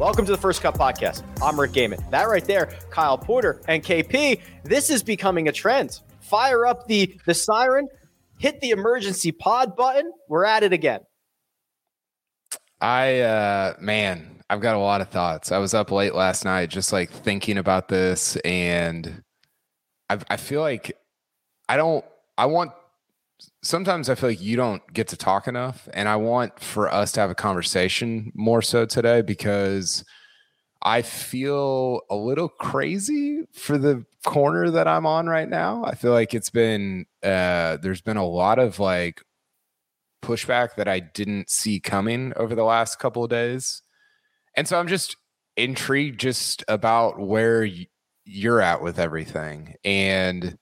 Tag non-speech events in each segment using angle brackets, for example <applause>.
Welcome to the First Cut Podcast. I'm Rick Gehman. That right there, Kyle Porter and KP. This is becoming a trend. Fire up the the siren, hit the emergency pod button. We're at it again. I uh man, I've got a lot of thoughts. I was up late last night just like thinking about this and I I feel like I don't I want sometimes I feel like you don't get to talk enough and I want for us to have a conversation more so today because I feel a little crazy for the corner that I'm on right now. I feel like it's been uh there's been a lot of like pushback that I didn't see coming over the last couple of days. And so I'm just intrigued just about where you're at with everything. And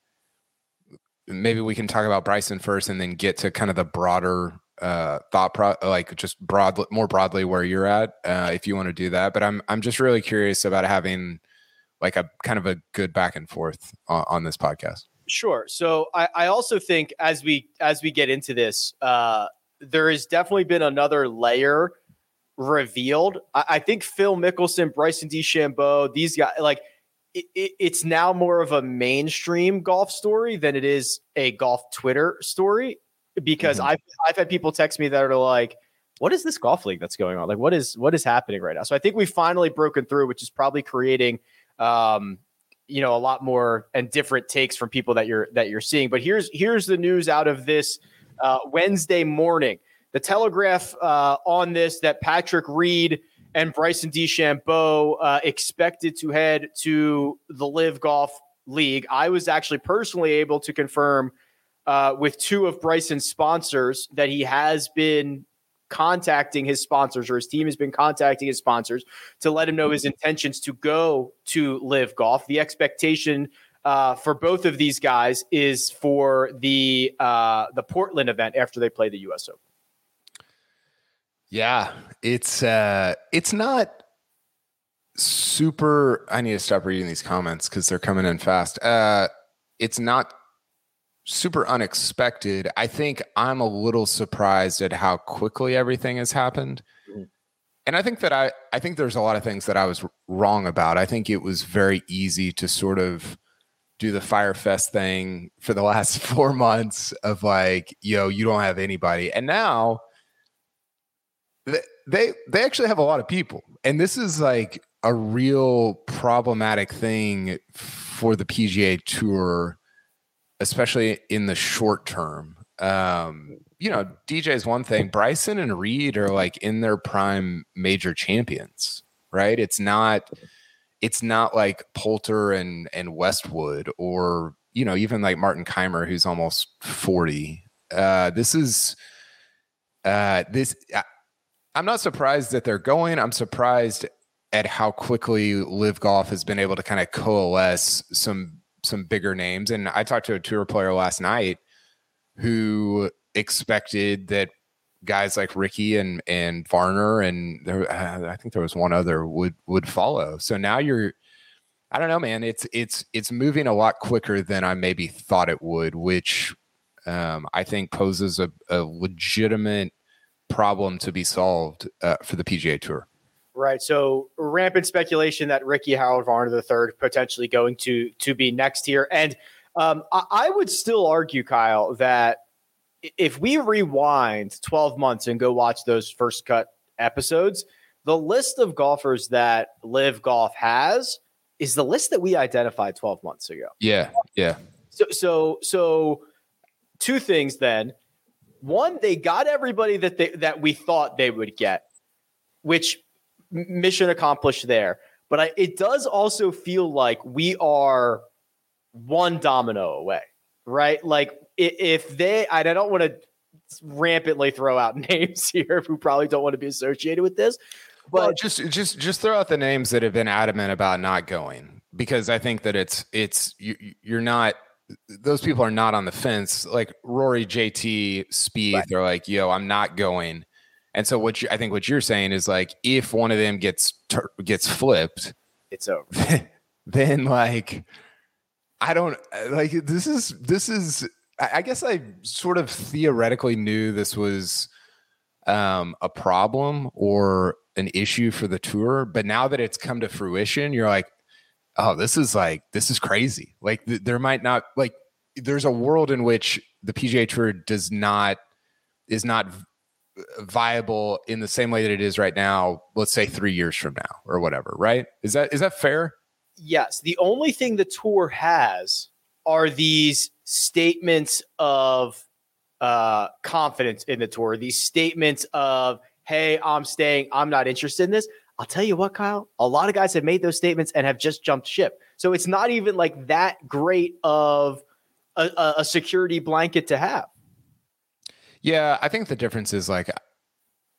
maybe we can talk about Bryson first and then get to kind of the broader uh thought pro like just broad more broadly where you're at uh if you want to do that but i'm i'm just really curious about having like a kind of a good back and forth on, on this podcast Sure. So I, I also think as we as we get into this, uh, there has definitely been another layer revealed. I, I think Phil Mickelson, Bryson DeChambeau, these guys like it, it, it's now more of a mainstream golf story than it is a golf Twitter story because Mhm. I've I've had people text me that are like, "What is this golf league that's going on? Like, what is what is happening right now?" So I think we've finally broken through, which is probably creating. Um, you know a lot more and different takes from people that you're that you're seeing but here's here's the news out of this uh, wednesday morning the telegraph uh, on this that patrick reed and bryson DeChambeau uh, expected to head to the LIV golf league i was actually personally able to confirm uh, with two of bryson's sponsors that he has been contacting his sponsors or his team has been contacting his sponsors to let him know his intentions to go to LIV golf. The expectation uh, for both of these guys is for the uh, the Portland event after they play the U.S. Open. Yeah, it's uh it's not super I need to stop reading these comments cuz they're coming in fast. Uh it's not super unexpected. I think I'm a little surprised at how quickly everything has happened. Mhm. And I think that I I think there's a lot of things that I was wrong about. I think it was very easy to sort of do the Fyre Fest thing for the last <laughs> 4 months of like, yo, you don't have anybody. And now they they actually have a lot of people. And this is like a real problematic thing for the PGA tour especially in the short term. Um you know DJ is one thing. Bryson and Reed are like in their prime major champions right? It's not it's not like Poulter and and Westwood or you know even like Martin Kaymer who's almost 40 uh this is uh this I- I'm not surprised that they're going. I'm surprised at how quickly LIV Golf has been able to kind of coalesce some some bigger names. And I talked to a tour player last night who expected that guys like Ricky and and Varner and there, uh, I think there was one other would would follow. So now you're I don't know, man. It's it's it's moving a lot quicker than I maybe thought it would, which um, I think poses a, a legitimate problem to be solved uh, for the PGA Tour. Right. So rampant speculation that Ricky Harold Varner III potentially going to to be next here, and um, I, I would still argue, Kyle, that if we rewind 12 months and go watch those first cut episodes, the list of golfers that LIV Golf has is the list that we identified 12 months ago. Yeah, yeah, So so so two things then. One, they got everybody that they that we thought they would get, which mission accomplished there. But I, it does also feel like we are one domino away, right? Like if they, I don't want to rampantly throw out <laughs> names here who probably don't want to be associated with this, but well, just just just throw out the names that have been adamant about not going because I think that it's it's you, you're not those people are not on the fence like Rory, JT, Spieth, Right. They're like, yo, I'm not going. And so what you, I think what you're saying is like if one of them gets gets flipped, it's over. <laughs> then like I don't like this is this is I guess I sort of theoretically knew this was um, a problem or an issue for the tour, but now that it's come to fruition, you're like, oh, this is like this is crazy. Like th- there might not like there's a world in which the PGA Tour does not is not viable in the same way that it is right now. Let's say three years from now or whatever. Right? Is that is that fair? Yes. The only thing the tour has are these statements of uh, confidence in the tour, these statements of, hey, I'm staying, I'm not interested in this. I'll tell you what, Kyle, a lot of guys have made those statements and have just jumped ship. So it's not even like that great of a, a security blanket to have. Yeah, I think the difference is like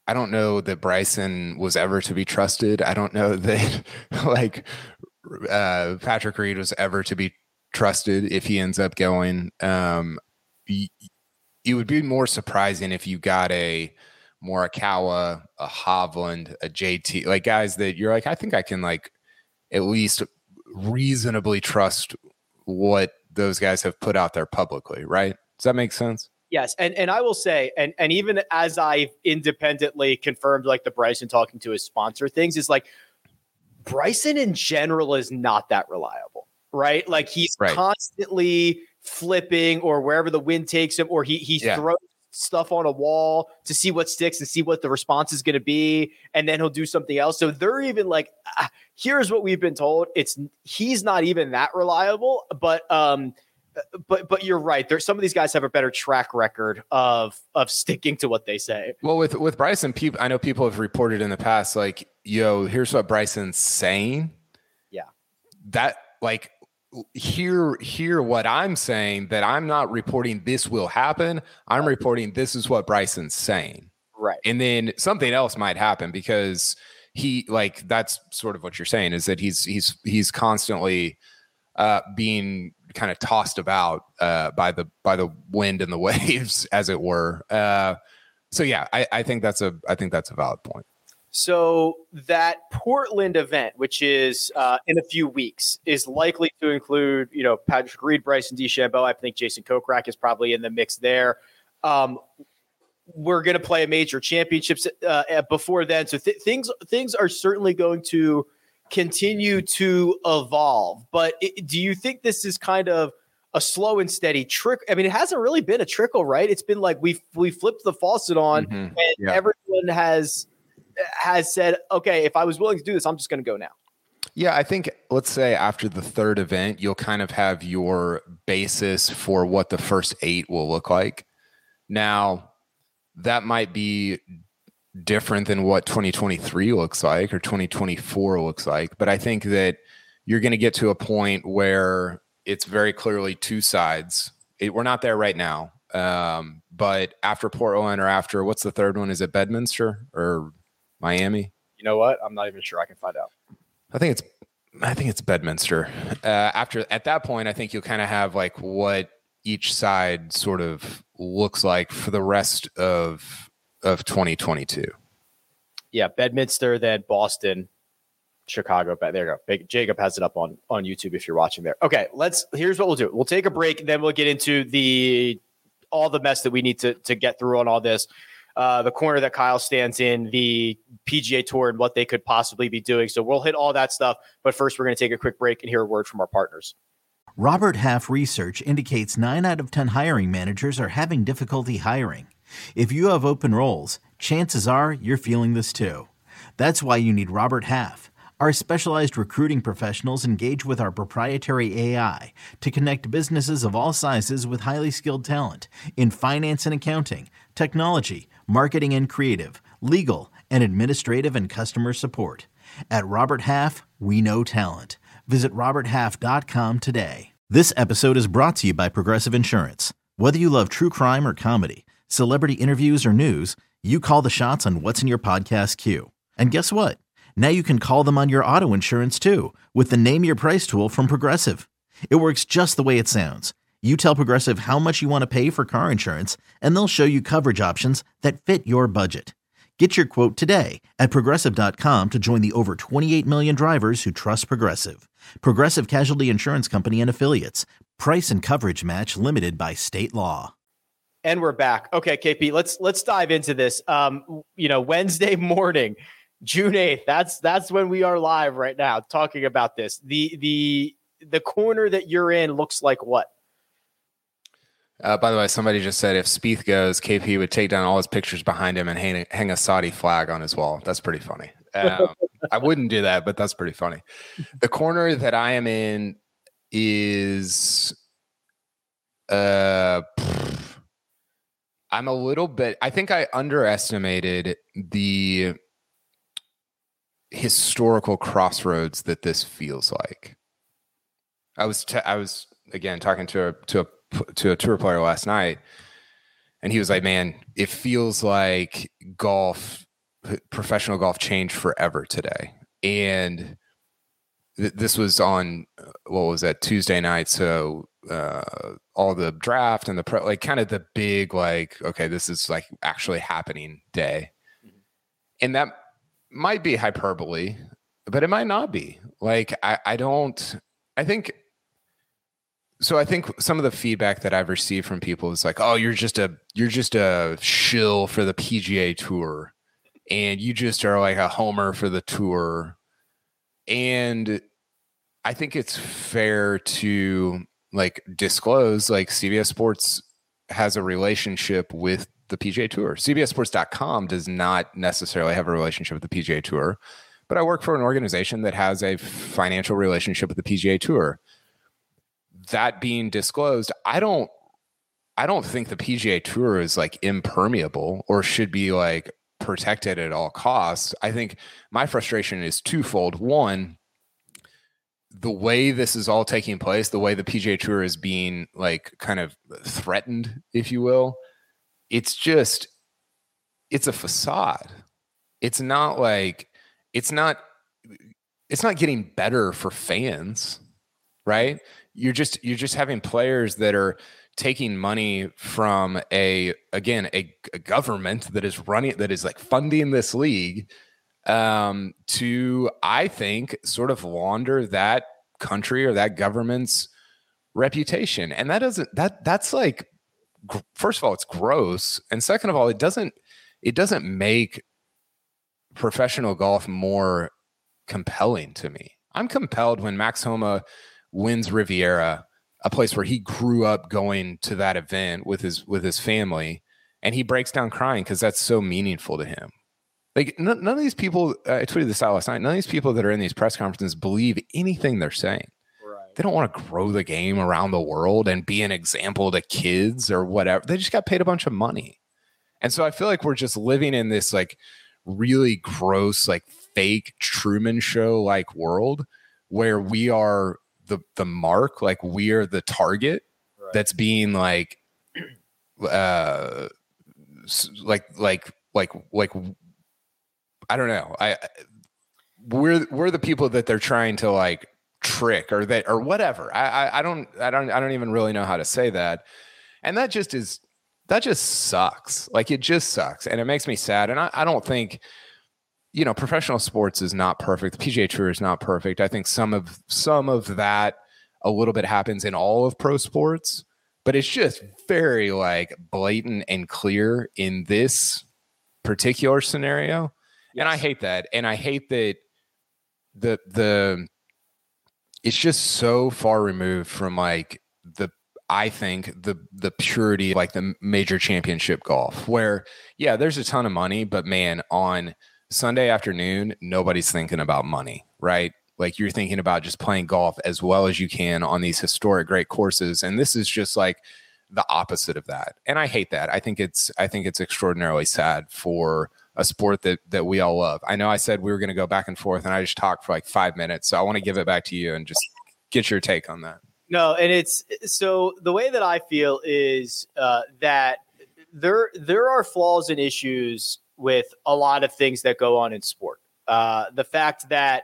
I don't know that Bryson was ever to be trusted. I don't know <laughs> that like uh, Patrick Reed was ever to be trusted if he ends up going. Um, it would be more surprising if you got a Morikawa, a Hovland, a JT, like guys that you're like, I think I can like at least reasonably trust what those guys have put out there publicly, right? Does that make sense? Yes, and and I will say, and and even as I've independently confirmed, like the Bryson talking to his sponsor things, is like Bryson in general is not that reliable right? Like he's right. constantly flipping or wherever the wind takes him, or he he yeah. throws stuff on a wall to see what sticks and see what the response is going to be, and then he'll do something else. So they're even like, ah, here's what we've been told. It's he's not even that reliable, but um. But but you're right. There's some of these guys have a better track record of of sticking to what they say. Well, with with Bryson, people I know people have reported in the past, like, yo, here's what Bryson's saying. Yeah, that like hear hear what I'm saying that I'm not reporting this will happen. I'm reporting this is what Bryson's saying. Right. And then something else might happen because he like that's sort of what you're saying is that he's he's he's constantly uh being kind of tossed about uh by the by the wind and the <laughs> waves as it were. Uh so yeah, I, I think that's a I think that's a valid point. So that Portland event, which is uh, in a few weeks, is likely to include, you know, Patrick Reed, Bryson DeChambeau. I think Jason Kokrak is probably in the mix there. Um, we're going to play a major championships uh, before then, so th- things things are certainly going to continue to evolve. But it, do you think this is kind of a slow and steady trick? I mean, it hasn't really been a trickle, right? It's been like we we flipped the faucet on, mm-hmm. and yeah. everyone has has said, okay, if I was willing to do this, I'm just going to go now. Yeah, I think let's say after the third event, you'll kind of have your basis for what the first eight will look like. Now, that might be different than what 2023 looks like or 2024 looks like, but I think that you're going to get to a point where it's very clearly two sides. It, we're not there right now, um, but after Portland or after what's the third one? Is it Bedminster or Miami? You know what? I'm not even sure. I can find out. I think it's I think it's Bedminster. Uh, after at that point, I think you'll kind of have like what each side sort of looks like for the rest of of 2022. Yeah, Bedminster, then Boston, Chicago. But there you go. Jacob has it up on on YouTube if you're watching there. Okay, let's. Here's what we'll do. We'll take a break, then we'll get into the all the mess that we need to to get through on all this uh, the corner that Kyle stands in, the PGA Tour, and what they could possibly be doing. So we'll hit all that stuff. But first, we're going to take a quick break and hear a word from our partners. Robert Half research indicates nine out of 10 hiring managers are having difficulty hiring. If you have open roles, chances are you're feeling this too. That's why you need Robert Half. Our specialized recruiting professionals engage with our proprietary AI to connect businesses of all sizes with highly skilled talent in finance and accounting, technology, marketing and creative, legal, and administrative and customer support. At Robert Half, we know talent. Visit RobertHalf.com today. This episode is brought to you by Progressive Insurance. Whether you love true crime or comedy, celebrity interviews or news, you call the shots on what's in your podcast queue. And guess what? Now you can call them on your auto insurance too with the Name Your Price tool from Progressive. It works just the way it sounds. You tell Progressive how much you want to pay for car insurance, and they'll show you coverage options that fit your budget. Get your quote today at progressive.com to join the over 28 million drivers who trust Progressive. Progressive Casualty Insurance Company and Affiliates. Price and coverage match limited by state law. And we're back. Okay, KP, let's let's dive into this. Um, you know, Wednesday <laughs> morning, June 8th. That's that's when we are live right now talking about this. The the the corner that you're in looks like what? Uh, by the way, somebody just said if Spieth goes, KP would take down all his pictures behind him and hang, hang a Saudi flag on his wall. That's pretty funny. Um, I wouldn't do that, but that's pretty funny. The corner that I am in is, uh, I'm a little bit. I think I underestimated the historical crossroads that this feels like. I was t- I was again talking to a to a to a tour player last night, and he was like, "Man, it feels like golf, professional golf, changed forever today." And th- this was on what was that Tuesday night, so uh, all the draft and the pro, like kind of the big like, okay, this is like actually happening day, mm-hmm. and that might be hyperbole, but it might not be. Like I, I don't. I think. So I think some of the feedback that I've received from people is like, "Oh, you're just a you're just a shill for the PGA Tour, and you just are like a homer for the tour." And I think it's fair to like disclose like CBS Sports has a relationship with the PGA Tour. CBSSports.com does not necessarily have a relationship with the PGA Tour, but I work for an organization that has a financial relationship with the PGA Tour. That being disclosed, I don't I don't think the PGA Tour is like impermeable or should be like protected at all costs. I think my frustration is twofold. One, the way this is all taking place, the way the PGA Tour is being like kind of threatened, if you will, it's just it's a facade. It's not like it's not it's not getting better for fans, right? You're just you're just having players that are taking money from a again a, a government that is running that is like funding this league um to I think sort of launder that country or that government's reputation. And that doesn't that that's like first of all, it's gross, and second of all, it doesn't it doesn't make professional golf more compelling to me. I'm compelled when Max Homa wins Riviera, a place where he grew up going to that event with his with his family, and he breaks down crying because that's so meaningful to him. Like none, none of these people, uh, I tweeted this out last night. None of these people that are in these press conferences believe anything they're saying they don't want to grow the game around the world and be an example to kids or whatever. They just got paid a bunch of money. And so I feel like we're just living in this like really gross, like fake Truman show like world where we are the the mark, like we're the target right. that's being like <clears throat> uh like like like like I don't know. I we're we're the people that they're trying to like trick or that or whatever. I, I I don't I don't I don't even really know how to say that. And that just is that just sucks. Like it just sucks. And it makes me sad. And I, I don't think, you know, professional sports is not perfect. The PGA Tour is not perfect. I think some of some of that a little bit happens in all of pro sports, but it's just very like blatant and clear in this particular scenario. Yes. And I hate that. And I hate that the the it's just so far removed from like the I think the the purity like the major championship golf where yeah there's a ton of money but man on Sunday afternoon, nobody's thinking about money, right? Like you're thinking about just playing golf as well as you can on these historic great courses. And this is just like the opposite of that. And I hate that. I think it's I think it's extraordinarily sad for a sport that that we all love. I know I said we were going to go back and forth and I just talked for like 5 minutes. So I want to give it back to you and just get your take on that. No, and it's so the way that I feel is uh, that there there are flaws and issues with a lot of things that go on in sport. Uh, the fact that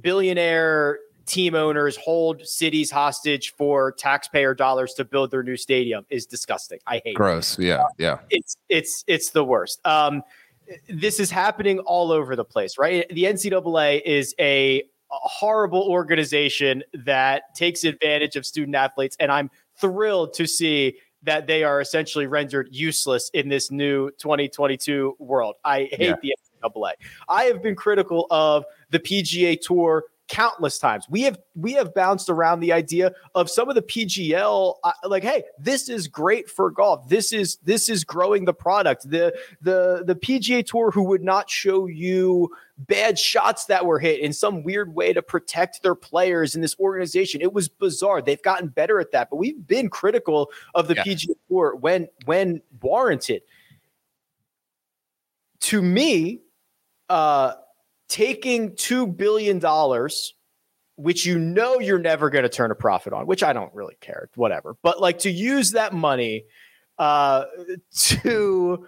billionaire team owners hold cities hostage for taxpayer dollars to build their new stadium is disgusting. I hate gross. It. Yeah, yeah. It's it's it's the worst. Um, this is happening all over the place, right? The NCAA is a, a horrible organization that takes advantage of student athletes, and I'm thrilled to see that they are essentially rendered useless in this new 2022 world. I hate yeah. the NCAA. I have been critical of the PGA Tour countless times. We have we have bounced around the idea of some of the PGL uh, like hey, this is great for golf. This is this is growing the product. The the the PGA Tour who would not show you bad shots that were hit in some weird way to protect their players in this organization. It was bizarre. They've gotten better at that, but we've been critical of the yeah. PGA Tour when when warranted. To me, uh taking $2 billion, which you know you're never going to turn a profit on, which I don't really care, whatever. But like to use that money uh, to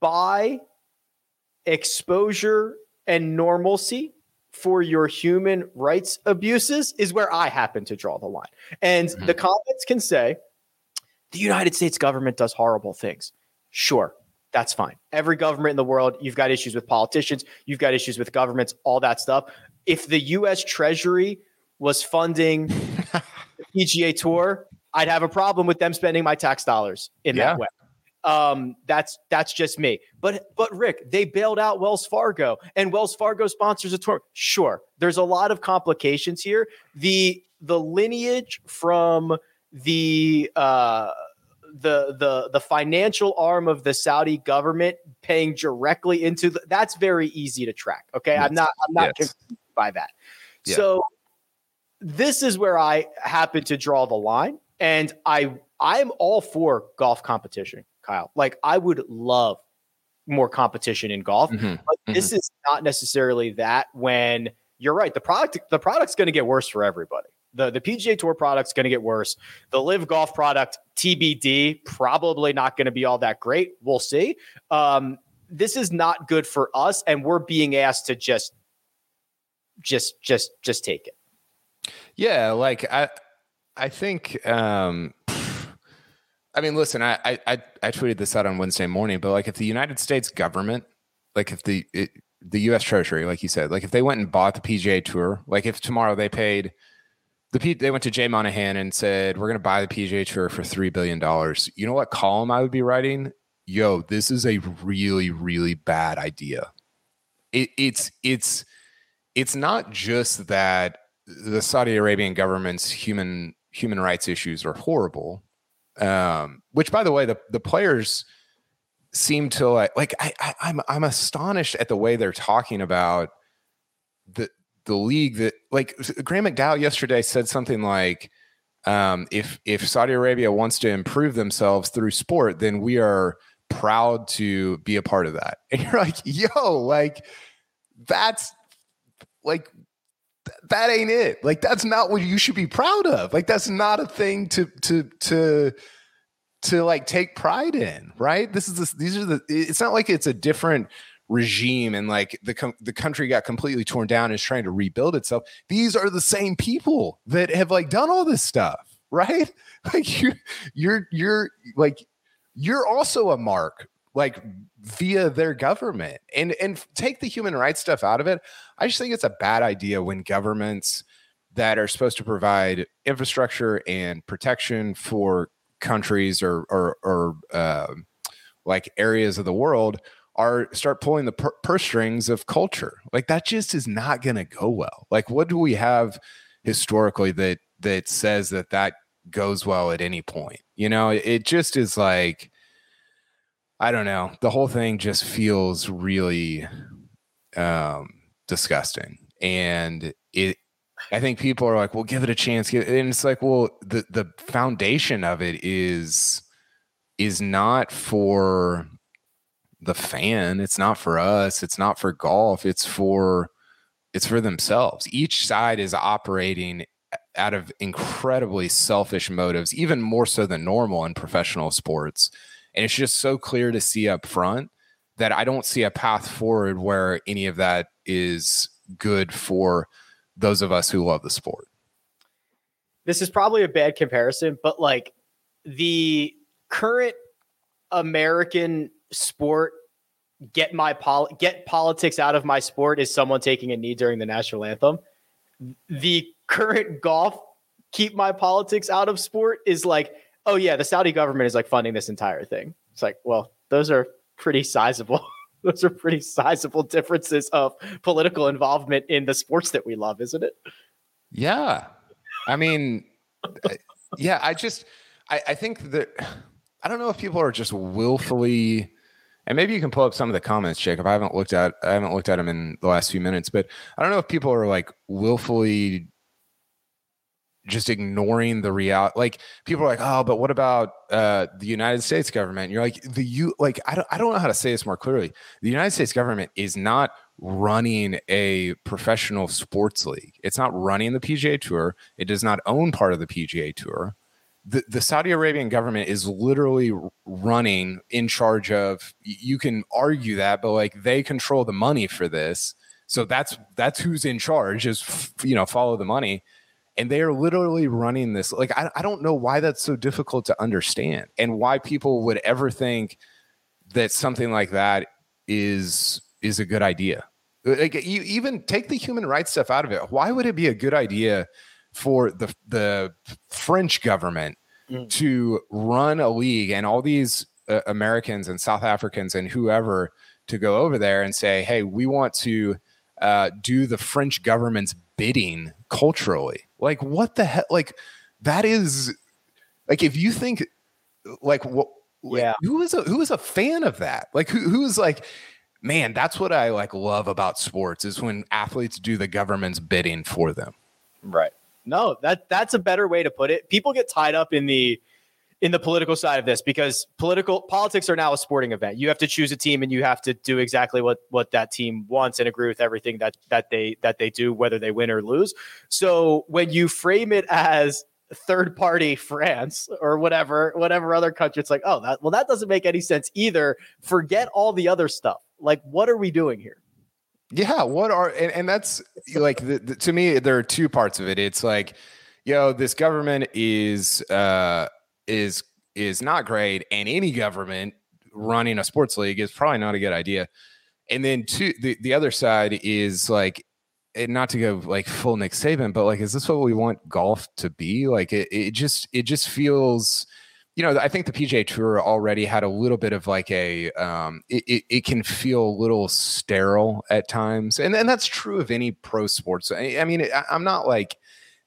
buy exposure and normalcy for your human rights abuses is where I happen to draw the line. And mm-hmm. the comments can say the United States government does horrible things. Sure, that's fine. Every government in the world, you've got issues with politicians, you've got issues with governments, all that stuff. If the US Treasury was funding <laughs> the PGA Tour, I'd have a problem with them spending my tax dollars in yeah. that way. Um, that's that's just me. But but Rick, they bailed out Wells Fargo, and Wells Fargo sponsors a tour. Sure, there's a lot of complications here. The the lineage from the uh, the the the financial arm of the Saudi government paying directly into the, that's very easy to track. Okay, yes. I'm not I'm not yes. confused by that. Yeah. So this is where I happen to draw the line, and I I'm all for golf competition, Kyle. Like I would love more competition in golf, mm-hmm. but mm-hmm. this is not necessarily that. When you're right, the product the product's going to get worse for everybody the the PGA Tour product's going to get worse. The LIV Golf product TBD probably not going to be all that great. We'll see. Um, this is not good for us, and we're being asked to just just just just take it. Yeah, like I I think um I mean listen, I I I tweeted this out on Wednesday morning, but like if the United States government, like if the it, the US Treasury, like you said, like if they went and bought the PGA Tour, like if tomorrow they paid the P- they went to Jay Monahan and said, "We're going to buy the PGA Tour for three billion dollars." You know what column I would be writing? Yo, this is a really, really bad idea. It, it's it's it's not just that the Saudi Arabian government's human human rights issues are horrible. Um, which, by the way, the the players seem to like like I, I I'm I'm astonished at the way they're talking about the the league that like Graham McDowell yesterday said something like, um, if if Saudi Arabia wants to improve themselves through sport, then we are proud to be a part of that. <laughs> And you're like, yo, like that's like that ain't it. Like that's not what you should be proud of. Like that's not a thing to to to to like take pride in, right? This is this, these are the it's not like it's a different regime and like the com- the country got completely torn down and is trying to rebuild itself these are the same people that have like done all this stuff right? <laughs> Like you you're you're like you're also a mark like via their government. And and take the human rights stuff out of it. I just think it's a bad idea when governments that are supposed to provide infrastructure and protection for countries or or, or uh, like areas of the world are start pulling the pur- purse strings of culture. Like that just is not going to go well. Like what do we have historically that that says that that goes well at any point? You know, it just is like I don't know. The whole thing just feels really um, disgusting, and it. I think people are like, "Well, give it a chance," and it's like, well, the the foundation of it is is not for the fan. It's not for us. It's not for golf. It's for it's for themselves. Each side is operating out of incredibly selfish motives, even more so than normal in professional sports. And it's just so clear to see up front that I don't see a path forward where any of that is good for those of us who love the sport. This is probably a bad comparison, but like the current American sport get my pol- get politics out of my sport is someone taking a knee during the national anthem. The current golf keep my politics out of sport is like oh yeah, the Saudi government is like funding this entire thing. It's like, well, those are pretty sizable. <laughs> those are pretty sizable differences of political involvement in the sports that we love, isn't it? Yeah. I mean, uh, yeah, I just, I, I think that, <sighs> I don't know if people are just willfully, and maybe you can pull up some of the comments, Jacob. I haven't looked at, I haven't looked at them in the last few minutes, but I don't know if people are like willfully just ignoring the reality. Like people are like, oh, but what about uh, the United States government? And you're like, the you like I don't I don't know how to say this more clearly. The United States government is not running a professional sports league. It's not running the PGA Tour. It does not own part of the PGA Tour. The, the Saudi Arabian government is literally running in charge of you can argue that but like they control the money for this. So that's that's who's in charge is you know follow the money. And they are literally running this like I, I don't know why that's so difficult to understand and why people would ever think that something like that is is a good idea. Like you even take the human rights stuff out of it. Why would it be a good idea for the the french government mm. to run a league and all these uh, americans and south africans and whoever to go over there and say hey we want to uh, do the french government's bidding culturally like what the hell? Like that is like if you think like what? Yeah. who is a who is a fan of that? Like who who is like, man, that's what I like love about sports is when athletes do the government's bidding for them. Right. No, that that's a better way to put it. People get tied up in the in the political side of this because political politics are now a sporting event. You have to choose a team and you have to do exactly what what that team wants and agree with everything that that they that they do whether they win or lose. So when you frame it as third party France or whatever whatever other country it's like, "Oh, that well that doesn't make any sense either. Forget all the other stuff. Like what are we doing here?" Yeah, what are and, and that's like the, the, to me there are two parts of it. It's like yo, this government is uh is is not great, and any government running a sports league is probably not a good idea. And then two, the the other side is like, and not to go like full Nick Saban, but like, is this what we want golf to be? Like, it, it just it just feels you know, I think the PGA Tour already had a little bit of like a, um, it, it, it, can feel a little sterile at times. And, and that's true of any pro sports. I, I mean, I, I'm not like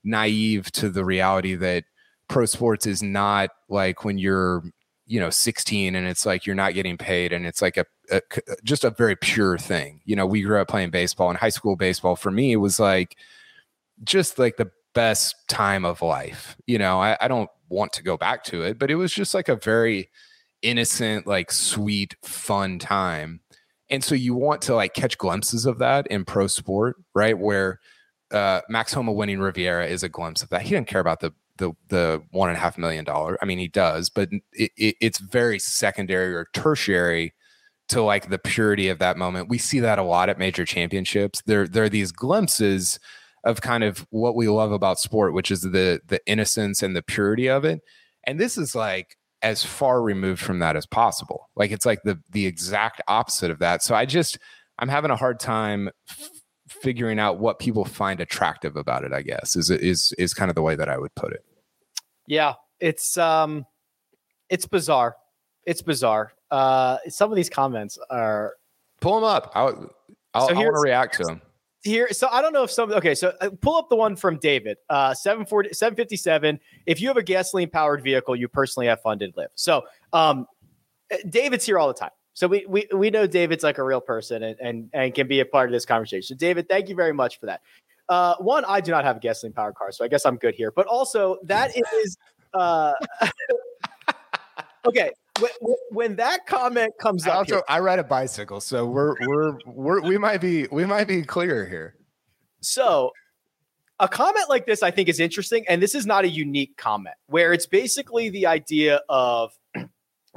naive to the reality that pro sports is not like when you're you know 16 and it's like you're not getting paid and it's like a, a, just a very pure thing you know we grew up playing baseball and high school baseball for me was like just like the best time of life you know I, I don't want to go back to it but it was just like a very innocent like sweet fun time and so you want to like catch glimpses of that in pro sport right where uh, Max Homa winning Riviera is a glimpse of that. He didn't care about the the the one and a half million dollar. I mean, he does, but it, it, it's very secondary or tertiary to like the purity of that moment. We see that a lot at major championships. There there are these glimpses of kind of what we love about sport, which is the the innocence and the purity of it. And this is like as far removed from that as possible. Like it's like the the exact opposite of that. So I just I'm having a hard time f- figuring out what people find attractive about it. I guess is is is kind of the way that I would put it. Yeah, it's um, it's bizarre. It's bizarre. Uh, some of these comments are pull them up. I'll, I'll so I want to react to them here so i don't know if some okay so uh, pull up the one from david uh 740 757 if you have a gasoline powered vehicle you personally have funded LIV so um uh, David's here all the time. So we we we know David's like a real person and and, and can be a part of this conversation. David, thank you very much for that. Uh, one, I do not have a gasoline powered car, so I guess I'm good here. But also, that is uh, <laughs> okay. When, when, that comment comes up, also, here, I ride a bicycle, so we're we're we're we might be we might be clear here. So, a comment like this, I think, is interesting, and this is not a unique comment. Where it's basically the idea of <clears throat>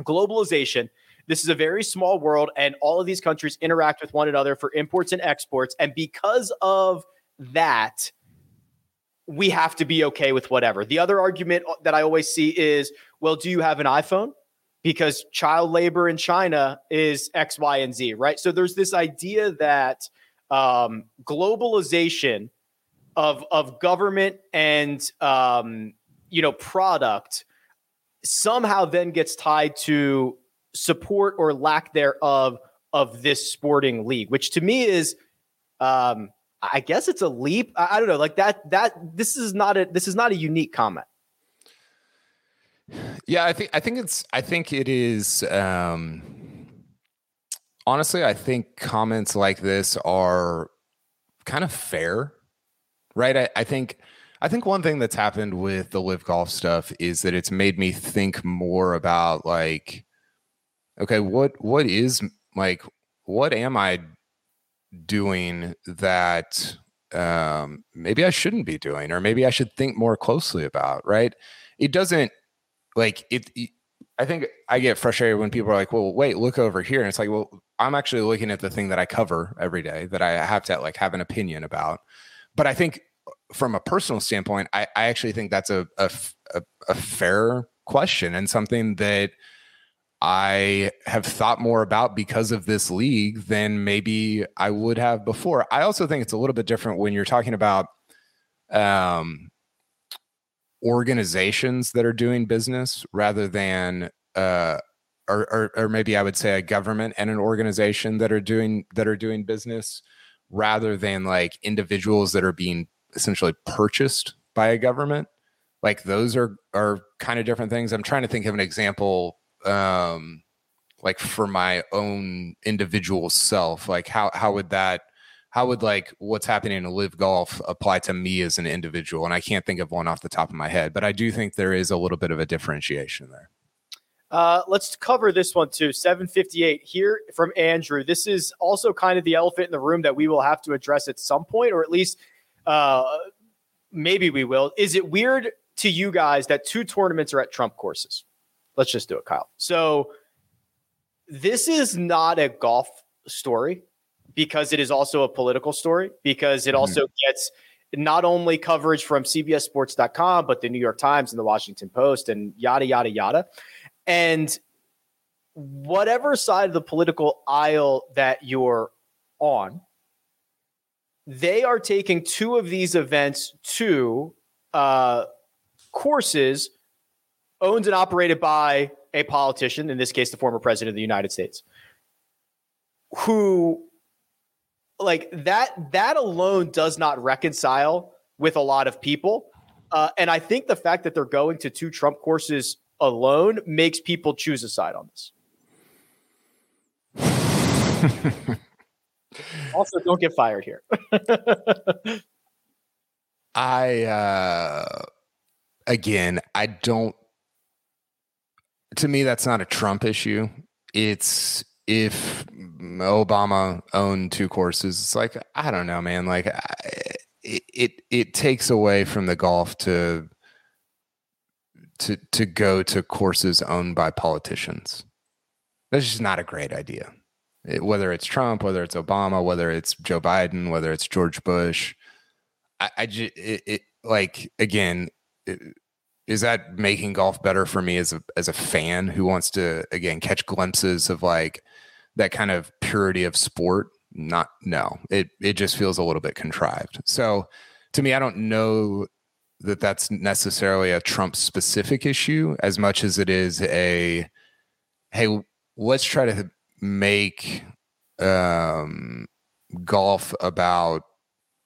globalization. This is a very small world, and all of these countries interact with one another for imports and exports. And because of that, we have to be okay with whatever. The other argument that I always see is, well, do you have an iPhone? Because child labor in China is X, Y, and Z, right? So there's this idea that um, globalization of of government and um, you know product somehow then gets tied to support or lack thereof of this sporting league, which to me is um, I guess it's a leap. I, I, don't know, like that. That this is not a this is not a unique comment. Yeah, I think I think it's I think it is. Um, honestly, I think comments like this are kind of fair, right? I, I think I think one thing that's happened with the LIV golf stuff is that it's made me think more about like, okay, what what is like what am I doing that um, maybe I shouldn't be doing, or maybe I should think more closely about, right? It doesn't like it, it I think I get frustrated when people are like, well, wait, look over here. And it's like, well, I'm actually looking at the thing that I cover every day that I have to like have an opinion about. But I think from a personal standpoint, I, I actually think that's a, a, a, a fair question and something that I have thought more about because of this league than maybe I would have before. I also think it's a little bit different when you're talking about um, organizations that are doing business rather than uh, or, or, or maybe I would say a government and an organization that are doing that are doing business rather than like individuals that are being essentially purchased by a government. Like those are are kind of different things. I'm trying to think of an example um like for my own individual self like how how would that how would like what's happening in LIV golf apply to me as an individual? And i can't think of one off the top of my head but i do think there is a little bit of a differentiation there. Uh, let's cover this one too. 758 here from andrew. This is also kind of the elephant in the room that we will have to address at some point or at least uh, maybe we will. Is it weird to you guys that two tournaments are at trump courses? Let's just do it, Kyle. So this is not a golf story because it is also a political story because it mm-hmm. also gets not only coverage from CBSSports.com, but the New York Times and the Washington Post and yada, yada, yada. And whatever side of the political aisle that you're on, they are taking two of these events to uh, courses owned and operated by a politician, in this case, the former president of the United States, who like that that alone does not reconcile with a lot of people. Uh, and I think the fact that they're going to two Trump courses alone makes people choose a side on this. <laughs> also, don't get fired here. <laughs> I uh again, I don't to me, that's not a Trump issue. It's if Obama owned two courses, it's like I don't know, man. Like it, it, it takes away from the golf to to to go to courses owned by politicians. That's just not a great idea. It, whether it's Trump, whether it's Obama, whether it's Joe Biden, whether it's George Bush, I, I just it, it like again. It, is that making golf better for me as a as a fan who wants to again catch glimpses of like that kind of purity of sport not no it it just feels a little bit contrived so to me i don't know that that's necessarily a trump specific issue as much as it is a hey let's try to make um golf about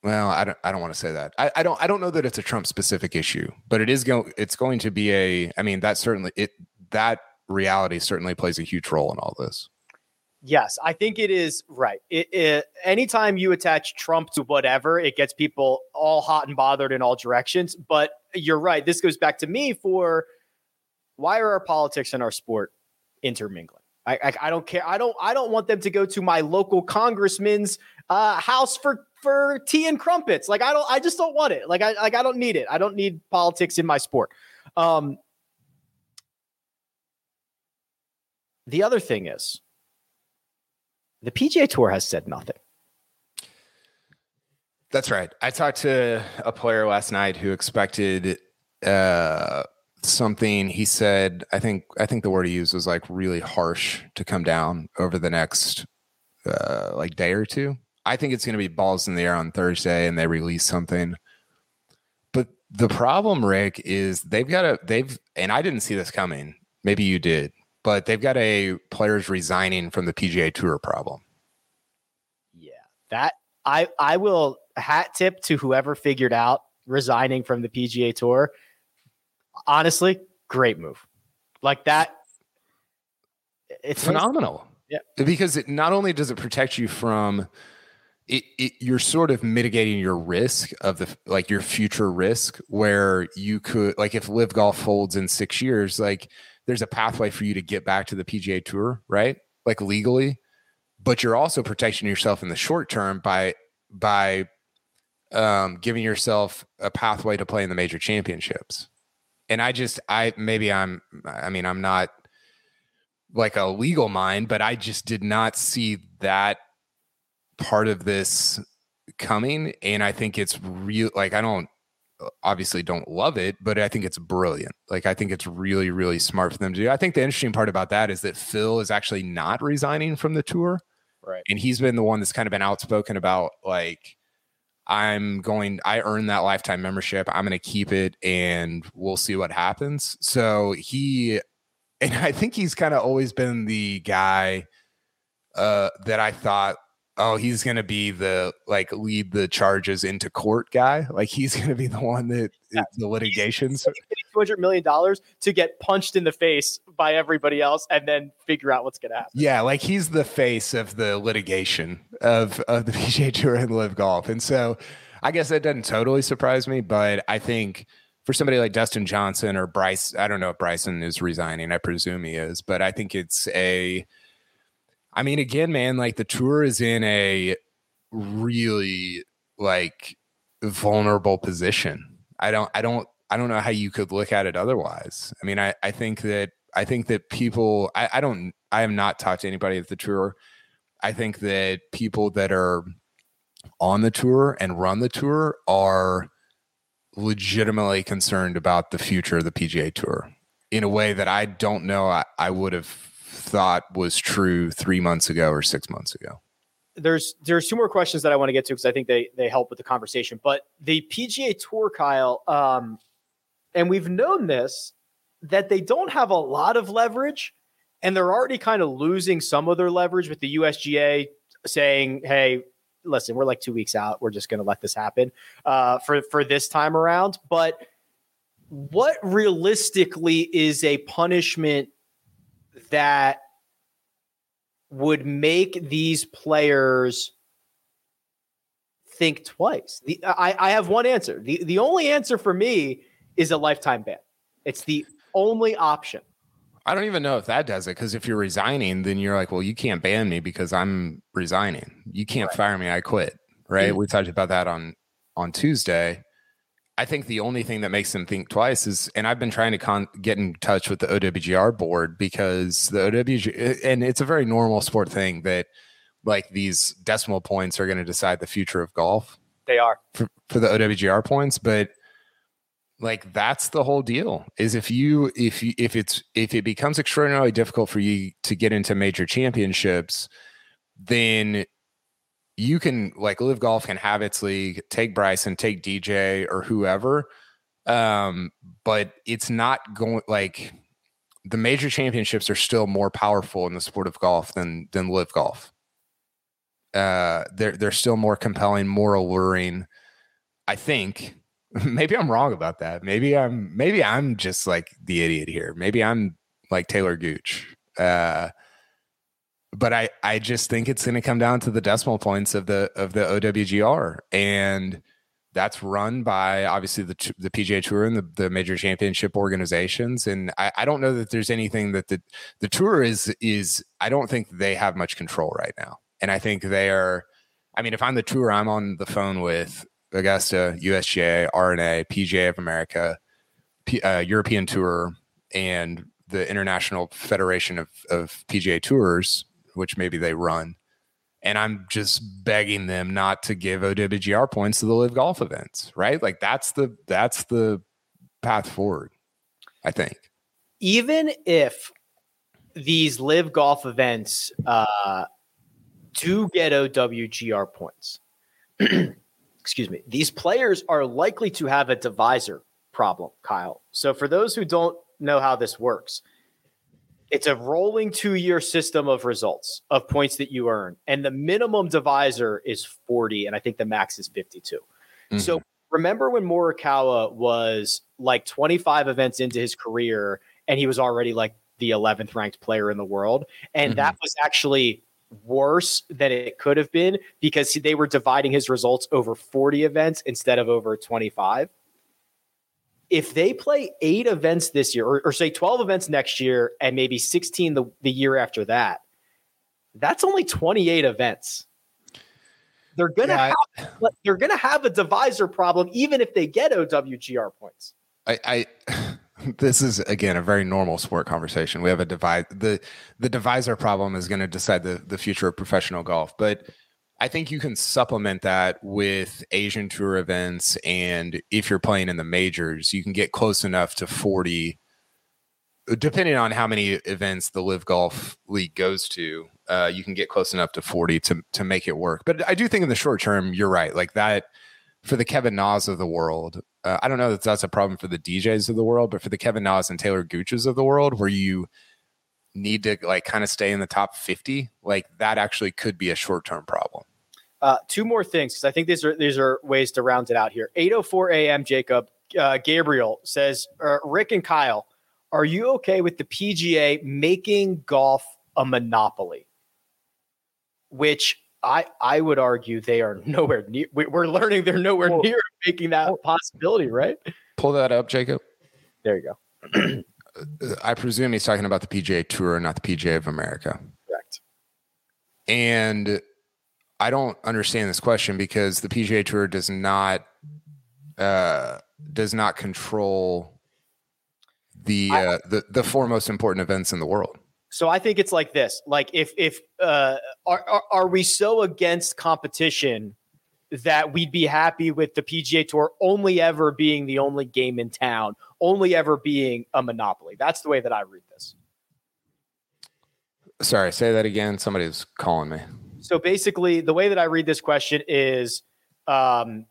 well, I don't. I don't want to say that. I, I don't. I don't know that it's a Trump specific issue, but it is going. It's going to be a. I mean, that certainly it that reality certainly plays a huge role in all this. Yes, I think it is right. It, it, anytime you attach Trump to whatever, it gets people all hot and bothered in all directions. But you're right. This goes back to me for why are our politics and our sport intermingling? I, I, I don't care. I don't I don't want them to go to my local congressman's uh, house for for tea and crumpets. Like I don't. I just don't want it. Like I like I don't need it. I don't need politics in my sport. Um, the other thing is the PGA Tour has said nothing. That's right. I talked to a player last night who expected uh, something. He said, I think, I think the word he used was like really harsh to come down over the next uh, like day or two. I think it's going to be balls in the air on Thursday, and they release something. But the problem, Rick, is they've got a they've, and I didn't see this coming. Maybe you did but they've got a players resigning from the PGA Tour problem. Yeah, that I I will hat tip to whoever figured out resigning from the PGA Tour. Honestly, great move. Like that, it's phenomenal. Yeah, because it not only does it protect you from it, it, you're sort of mitigating your risk of the like your future risk where you could like if LIV Golf folds in six years like there's a pathway for you to get back to the PGA Tour, right? Like legally, but you're also protecting yourself in the short term by by um, giving yourself a pathway to play in the major championships. And I just, I maybe I'm, I mean, I'm not like a legal mind, but I just did not see that part of this coming. And I think it's real. Like, I don't, obviously don't love it, but I think it's brilliant. Like I think it's really, really smart for them to do. I think the interesting part about that is that Phil is actually not resigning from the tour. Right. And he's been the one that's kind of been outspoken about like, I'm going, I earned that lifetime membership. I'm going to keep it and we'll see what happens. So he, and I think he's kind of always been the guy uh, that I thought oh, he's going to be the like lead the charges into court guy. Like he's going to be the one that yeah. the litigations. Two hundred million dollars to get punched in the face by everybody else, and then figure out what's going to happen. Yeah, like he's the face of the litigation of of the <laughs> PGA Tour and LIV Golf, and so I guess that doesn't totally surprise me, but I think. For somebody like Dustin Johnson or Bryce, I don't know if Bryson is resigning. I presume he is, but I think it's a I mean, again, man, like the tour is in a really like vulnerable position. I don't, I don't, I don't know how you could look at it otherwise. I mean, I, I think that, I think that people, I, I don't, I have not talked to anybody at the tour. I think that people that are on the tour and run the tour are legitimately concerned about the future of the PGA Tour in a way that I don't know I, I would have thought was true three months ago or six months ago. There's there's two more questions that I want to get to because I think they they help with the conversation. But the PGA Tour, Kyle, um, and we've known this that they don't have a lot of leverage, and they're already kind of losing some of their leverage with the USGA saying, "Hey, listen, we're like two weeks out. We're just going to let this happen uh, for for this time around." But what realistically is a punishment that would make these players think twice. The, I, I have one answer. The, the only answer for me is a lifetime ban. It's the only option. I don't even know if that does it because if you're resigning, then you're like, well, you can't ban me because I'm resigning. You can't right. fire me. I quit. Right. Mm-hmm. We talked about that on on Tuesday. I think the only thing that makes them think twice is, and I've been trying to con- get in touch with the OWGR board because the OWG, and it's a very normal sport thing that like these decimal points are going to decide the future of golf. They are for, for the OWGR points, but like that's the whole deal is if you if you if it's if it becomes extraordinarily difficult for you to get into major championships then you can like LIV golf can have its league take bryson take dj or whoever um but it's not going like the major championships are still more powerful in the sport of golf than than LIV golf. Uh they're they're still more compelling more alluring i think. <laughs> Maybe i'm wrong about that. Maybe i'm maybe i'm just like the idiot here. Maybe i'm like Taylor Gooch. Uh, but I, I just think it's going to come down to the decimal points of the of the OWGR, and that's run by obviously the the PGA Tour and the, the major championship organizations. And I, I don't know that there's anything that the the tour is is I don't think they have much control right now. And I think they are. I mean, if I'm the tour, I'm on the phone with Augusta, USGA, R&A, PGA of America, P, uh, European Tour, and the International Federation of, of PGA Tours, which maybe they run. And I'm just begging them not to give OWGR points to the LIV golf events, right? Like that's the that's the path forward, I think. Even if these LIV golf events uh, do get OWGR points, <clears throat> excuse me, these players are likely to have a divisor problem, Kyle. So for those who don't know how this works, it's a rolling two year system of results of points that you earn. And the minimum divisor is 40, and I think the max is 52. Mm-hmm. So remember when Morikawa was like 25 events into his career and he was already like the 11th ranked player in the world? And mm-hmm. that was actually worse than it could have been because they were dividing his results over 40 events instead of over 25 if they play eight events this year, or, or, say 12 events next year, and maybe 16 the, the year after that, that's only 28 events. They're gonna yeah, have I, they're gonna have a divisor problem, even if they get OWGR points. I, I <laughs> this is again a very normal sport conversation. We have a divide the the divisor problem is going to decide the the future of professional golf, but I think you can supplement that with Asian tour events. And if you're playing in the majors, you can get close enough to 40, depending on how many events the LIV Golf League goes to. Uh, you can get close enough to 40 to, to make it work. But I do think in the short term, you're right. Like that for the Kevin Nas of the world, uh, I don't know that that's a problem for the DJs of the world, but for the Kevin Nas and Taylor Gooches of the world, where you need to like kind of stay in the top 50, like that actually could be a short term problem. Uh, two more things because I think these are these are ways to round it out here. 8:04 a.m. Jacob uh, Gabriel says, uh, Rick and Kyle, are you okay with the PGA making golf a monopoly? Which I I would argue they are nowhere near. We're learning they're nowhere well, near making that well, possibility, right? Pull that up, Jacob. There you go. <clears throat> I presume he's talking about the PGA Tour, not the PGA of America. Correct. And I don't understand this question because the PGA Tour does not uh, does not control the uh, the the four most important events in the world. So I think it's like this: like if if uh, are, are are we so against competition that we'd be happy with the PGA Tour only ever being the only game in town, only ever being a monopoly? That's the way that I read this. Sorry, say that again. Somebody's calling me. So basically, the way that I read this question is um,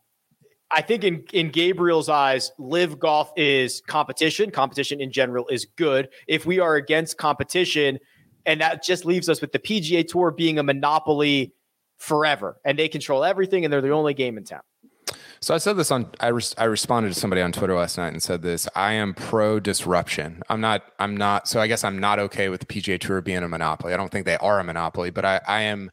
I think in, in Gabriel's eyes, LIV golf is competition. Competition in general is good. If we are against competition, and that just leaves us with the PGA Tour being a monopoly forever, and they control everything, and they're the only game in town. So I said this on I I responded to somebody on Twitter last night and said this. I am pro disruption. I'm not I'm not so I guess I'm not okay with the PGA Tour being a monopoly. I don't think they are a monopoly, but I I am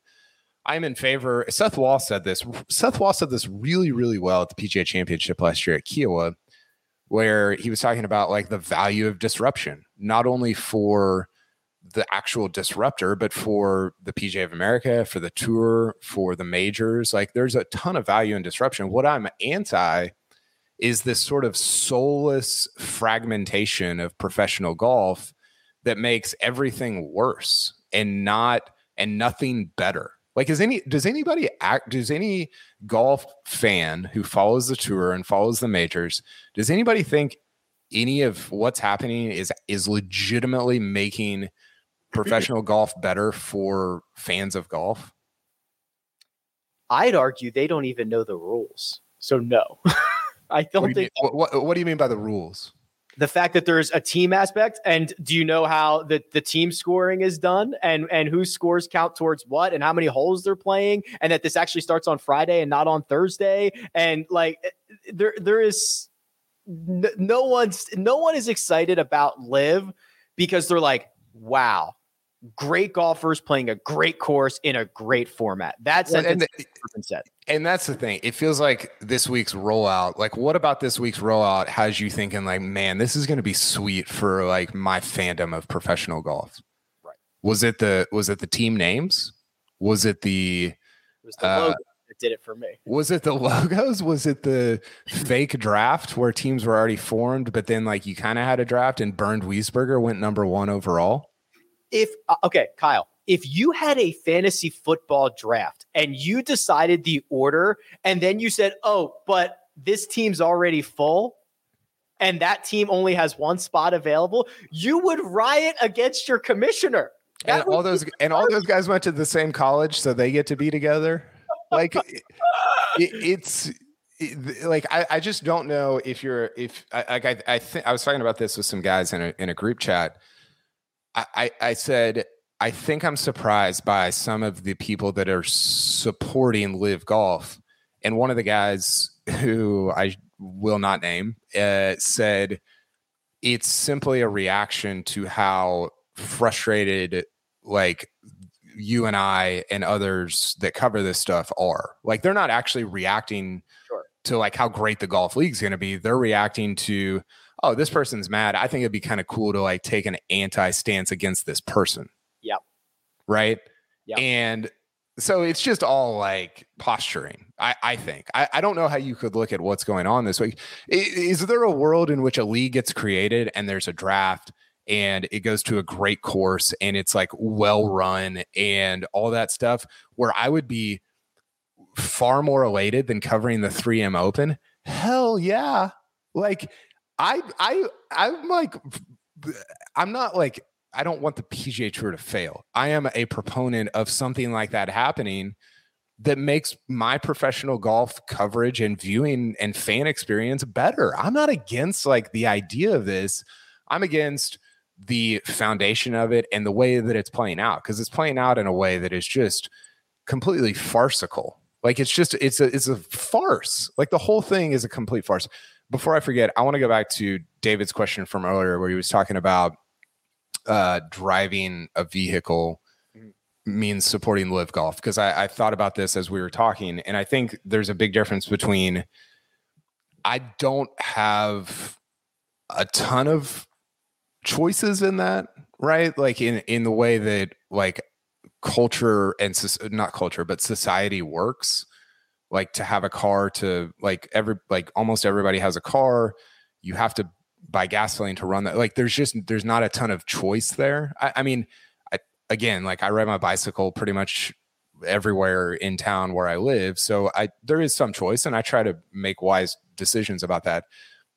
I'm in favor. Seth Waugh said this. Seth Waugh said this really, really well at the PGA Championship last year at Kiawah where he was talking about like the value of disruption, not only for the actual disruptor, but for the PGA of America, for the tour, for the majors. Like there's a ton of value in disruption. What I'm anti is this sort of soulless fragmentation of professional golf that makes everything worse and not and nothing better like, is any does anybody act? Does any golf fan who follows the tour and follows the majors, does anybody think any of what's happening is is legitimately making professional golf better for fans of golf? I'd argue they don't even know the rules. So no, <laughs> I don't what think. Do what, what, what do you mean by the rules? the fact that there's a team aspect and do you know how the, the team scoring is done and and whose scores count towards what and how many holes they're playing and that this actually starts on Friday and not on Thursday and like eh, there there is no one's no one is excited about LIV because they're like, wow, great golfers playing a great course in a great format. That's Well, and said. And that's the thing. It feels like this week's rollout. Like, what about this week's rollout has you thinking, like, man, this is going to be sweet for like my fandom of professional golf? Right. Was it the was it the team names? Was it the It was the Uh, logo that did it for me. was it the logos? Was it the fake draft where teams were already formed, but then like you kind of had a draft and Bernd Wiesberger went number one overall? If uh, okay, Kyle, if you had a fantasy football draft and you decided the order and then you said, "Oh, but this team's already full," and that team only has one spot available, you would riot against your commissioner. and That would all those and all those guys went to the same college, so they get to be together. Like it, it's it- like I, I just don't know if you're if I like I I think I was talking about this with some guys in a in a group chat. I, I said I think I'm surprised by some of the people that are supporting LIV golf, and one of the guys <laughs> who I will not name uh, said it's simply a reaction to how frustrated like you and I and others that cover this stuff are. Like they're not actually reacting Sure. to like how great the golf league's going to be. They're reacting to, oh, this person's mad. I think it'd be kind of cool to like take an anti stance against this person. Yep. Right. Yep. And so it's just all like posturing. I, I think. I, I don't know how you could look at what's going on this week. I- Is there a world in which a league gets created and there's a draft and it goes to a great course and it's like well run and all that stuff where I would be far more elated than covering the 3M Open? Hell yeah. Like I I I'm like I'm not like I don't want the PGA Tour to fail. I am a proponent of something like that happening that makes my professional golf coverage and viewing and fan experience better. I'm not against like the idea of this. I'm against the foundation of it and the way that it's playing out because it's playing out in a way that is just completely farcical. Like it's just it's a it's a farce. Like the whole thing is a complete farce. Before I forget, I want to go back to David's question from earlier where he was talking about uh driving a vehicle means supporting LIV golf because I, I thought about this as we were talking and i think there's a big difference between i don't have a ton of choices in that right like in in the way that like culture and not culture but society works. Like to have a car to like every like almost everybody has a car you have to buy gasoline to run that. Like there's just there's not a ton of choice there. I, I mean I, again like i ride my bicycle pretty much everywhere in town where i live so i there is some choice and i try to make wise decisions about that.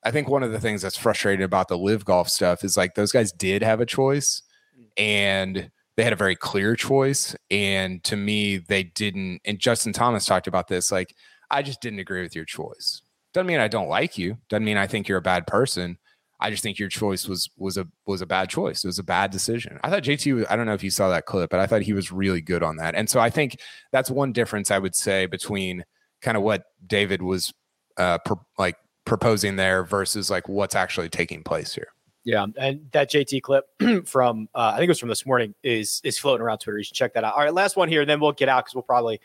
I think one of the things that's frustrating about the LIV golf stuff is like those guys did have a choice mm. and they had a very clear choice and to me they didn't and justin thomas talked about this like i just didn't agree with your choice. Doesn't mean i don't like you doesn't mean i think you're a bad person i just think your choice was was a was a bad choice it was a bad decision. I thought jt was- i don't know if you saw that clip but i thought he was really good on that and so i think that's one difference i would say between kind of what david was uh pro- like proposing there versus like what's actually taking place here Yeah, and that JT clip <clears throat> from uh, I think it was from this morning is is floating around Twitter. You should check that out. All right, last one here, and then we'll get out because we'll probably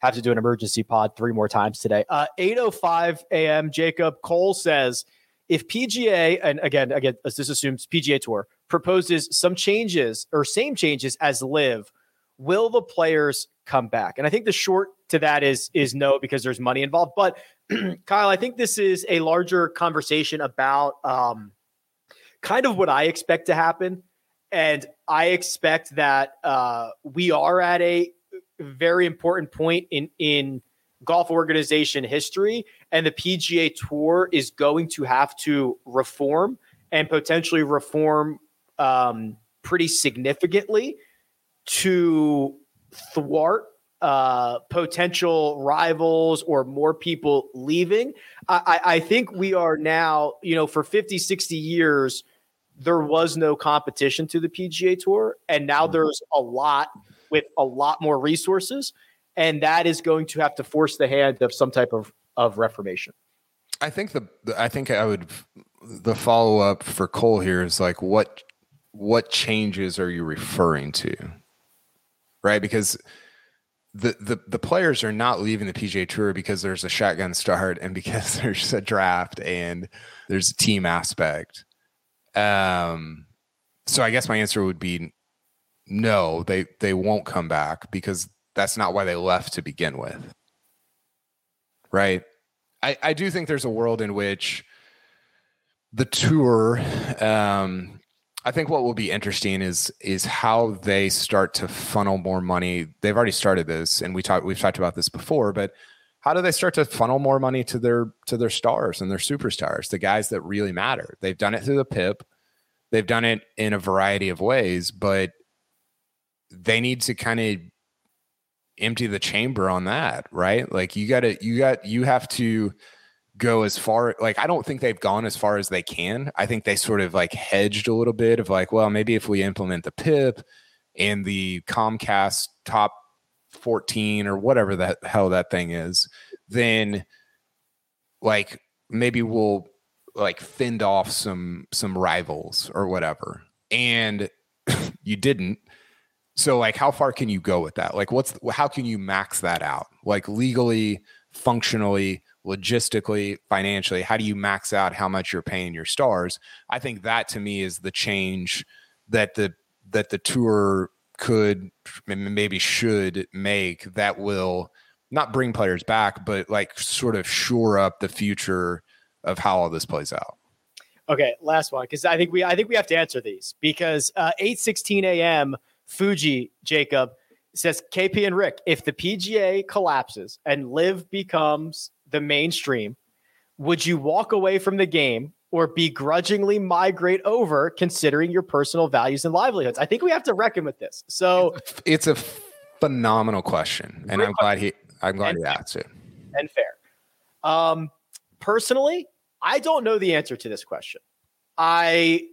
have to do an emergency pod three more times today. Uh, 8:05 a.m. Jacob Cole says if PGA and again again this assumes PGA Tour proposes some changes or same changes as LIV, will the players come back? And I think the short to that is is no because there's money involved. But <clears throat> Kyle, I think this is a larger conversation about. Um, kind of what I expect to happen. And I expect that uh, we are at a very important point in in golf organization history, and the PGA Tour is going to have to reform and potentially reform um, pretty significantly to thwart uh, potential rivals or more people leaving. I, I think we are now, you know, for 50, 60 years, there was no competition to the PGA Tour. And now mm-hmm. there's a lot with a lot more resources. And that is going to have to force the hand of some type of, of reformation. I think the the- I think I would the follow up for Cole here is like what what changes are you referring to? Right? Because the, the the players are not leaving the PGA Tour because there's a shotgun start and because <laughs> there's a draft and there's a team aspect. Um, so I guess my answer would be no. They they won't come back because that's not why they left to begin with. Right. I I do think there's a world in which the tour um, I think what will be interesting is is how they start to funnel more money. They've already started this, and we talked we've talked about this before, but how do they start to funnel more money to their to their stars and their superstars, the guys that really matter? They've done it through the PIP, they've done it in a variety of ways, but they need to kind of empty the chamber on that, right? Like you got to you got you have to go as far like I don't think they've gone as far as they can. I think they sort of like hedged a little bit of like, well, maybe if we implement the PIP and the Comcast top 14 or whatever the hell that thing is, then like maybe we'll like fend off some some rivals or whatever. And <laughs> you didn't. So like how far can you go with that? Like what's how can you max that out? Like legally, functionally, logistically, financially, how do you max out how much you're paying your stars? I think that to me is the change that the that the tour could maybe should make that will not bring players back, but like sort of shore up the future of how all this plays out. Okay, last one because I think we I think we have to answer these because uh, eight sixteen a.m. Fuji Jacob says KP and Rick if the PGA collapses and LIV becomes the mainstream, would you walk away from the game or begrudgingly migrate over considering your personal values and livelihoods? I think we have to reckon with this. So it's a phenomenal question. And I'm glad he I'm glad he asked it. And fair. Um personally, I don't know the answer to this question. I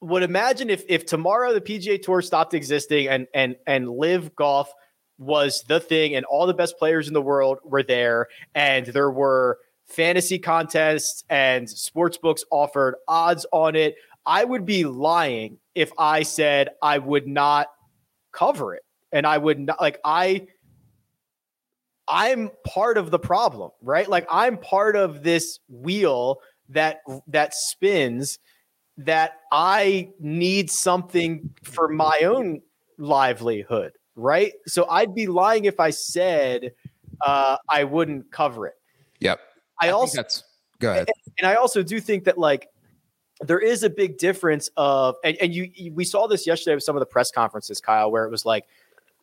would imagine if if tomorrow the PGA Tour stopped existing and and and LIV golf was the thing, and all the best players in the world were there, and there were fantasy contests and sports books offered odds on it. I would be lying if I said I would not cover it, and I would not like I. I'm part of the problem, right? Like I'm part of this wheel that that spins that I need something for my own livelihood right? So I'd be lying if I said uh, I wouldn't cover it. Yep. I, I also that's go ahead. And, and I also do think that like there is a big difference of and, and you, you we saw this yesterday with some of the press conferences, Kyle, where it was like,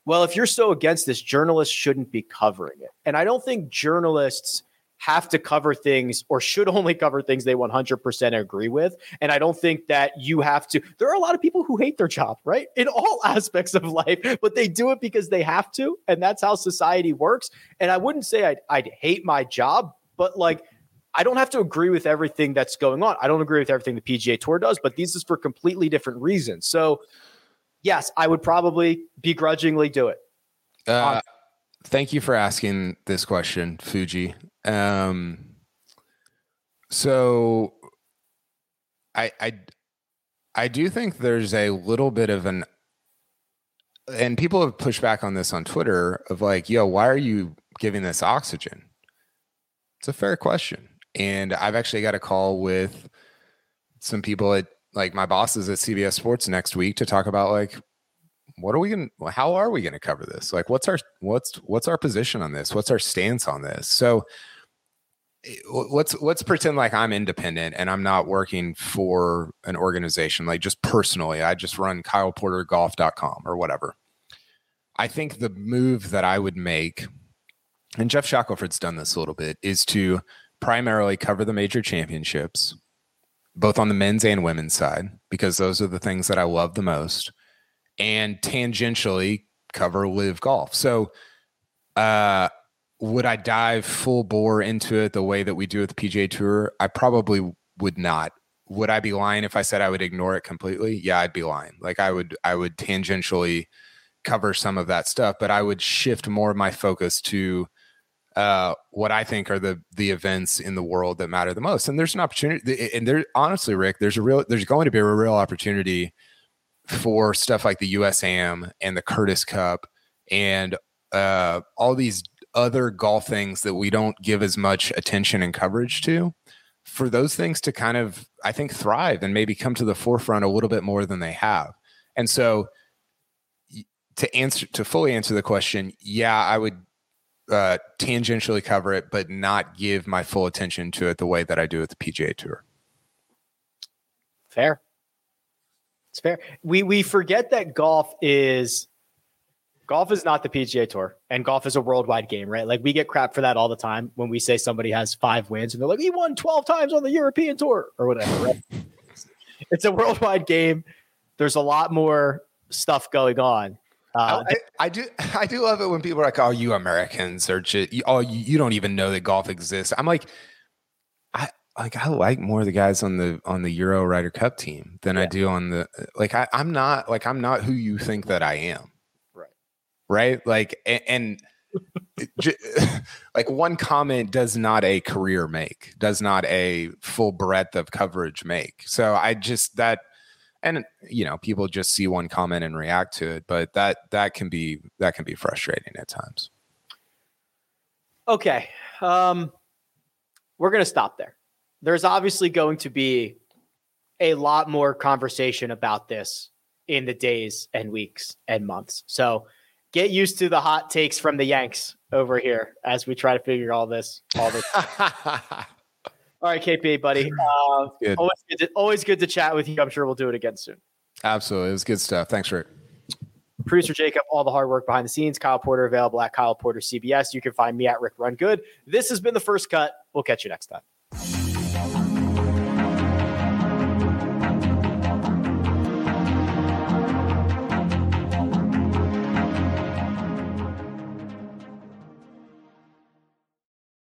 well, if you're so against this, journalists shouldn't be covering it. And I don't think journalists have to cover things or should only cover things they 100% agree with. And I don't think that you have to. There are a lot of people who hate their job, right? In all <laughs> aspects of life, but they do it because they have to. And that's how society works. And I wouldn't say I'd, I'd hate my job, but like, I don't have to agree with everything that's going on. I don't agree with everything the PGA Tour does, but these is for completely different reasons. So, yes, I would probably begrudgingly do it. Uh, thank you for asking this question, Fuji. Um, so I, I, I do think there's a little bit of an, and people have pushed back on this on Twitter of like, yo, why are you giving this oxygen? It's a fair question. And I've actually got a call with some people at like my bosses at CBS Sports next week to talk about like what are we going to how are we going to cover this like what's our what's what's our position on this what's our stance on this so eh, let's let's pretend like I'm independent and I'm not working for an organization like just personally I just run kyleportergolf.com or whatever. I think the move that I would make and Geoff Shackelford's done this a little bit is to primarily cover the major championships both on the men's and women's side because those are the things that I love the most and tangentially cover LIV golf. So uh would I dive full bore into it the way that we do with the PGA Tour? I probably would not. Would I be lying if I said I would ignore it completely? Yeah, I'd be lying. Like I would I would tangentially cover some of that stuff, but I would shift more of my focus to uh, what I think are the the events in the world that matter the most. And there's an opportunity, and there honestly, Rick, there's a real there's going to be a real opportunity for stuff like the USAM and the Curtis Cup and uh, all these other golf things that we don't give as much attention and coverage to, for those things to kind of, I think, thrive and maybe come to the forefront a little bit more than they have. And so, to answer to fully answer the question, yeah, I would uh, tangentially cover it, but not give my full attention to it the way that I do with the PGA Tour. Fair. It's fair. We we forget that golf is golf is not the PGA Tour, and golf is a worldwide game, right? Like we get crap for that all the time when we say somebody has five wins, and they're like, he won twelve times on the European Tour or whatever. Right? <laughs> it's a worldwide game. There's a lot more stuff going on. Uh, I, I, do <laughs> I do love it when people are like, "Oh, you Americans are just oh you, you don't even know that golf exists." I'm like, I like I like more of the guys on the on the Euro Ryder Cup team than yeah. I do on the like I, I'm not like I'm not who you think that I am. Right. Right. Like and, <laughs> and <laughs> like one comment does not a career make, does not a full breadth of coverage make. So I just that and you know people just see one comment and react to it but that that can be that can be frustrating at times. Okay um we're going to stop there. There's obviously going to be a lot more conversation about this in the days and weeks and months. So get used to the hot takes from the yanks over here as we try to figure all this all this <laughs> All right, KP, buddy. <laughs> Uh, good. Always, good to, always good to chat with you. I'm sure we'll do it again soon. Absolutely. It was good stuff. Thanks, Rick. Producer Jacob, all the hard work behind the scenes. Kyle Porter available at Kyle Porter CBS. You can find me at Rick Run Good. This has been the first cut. We'll catch you next time.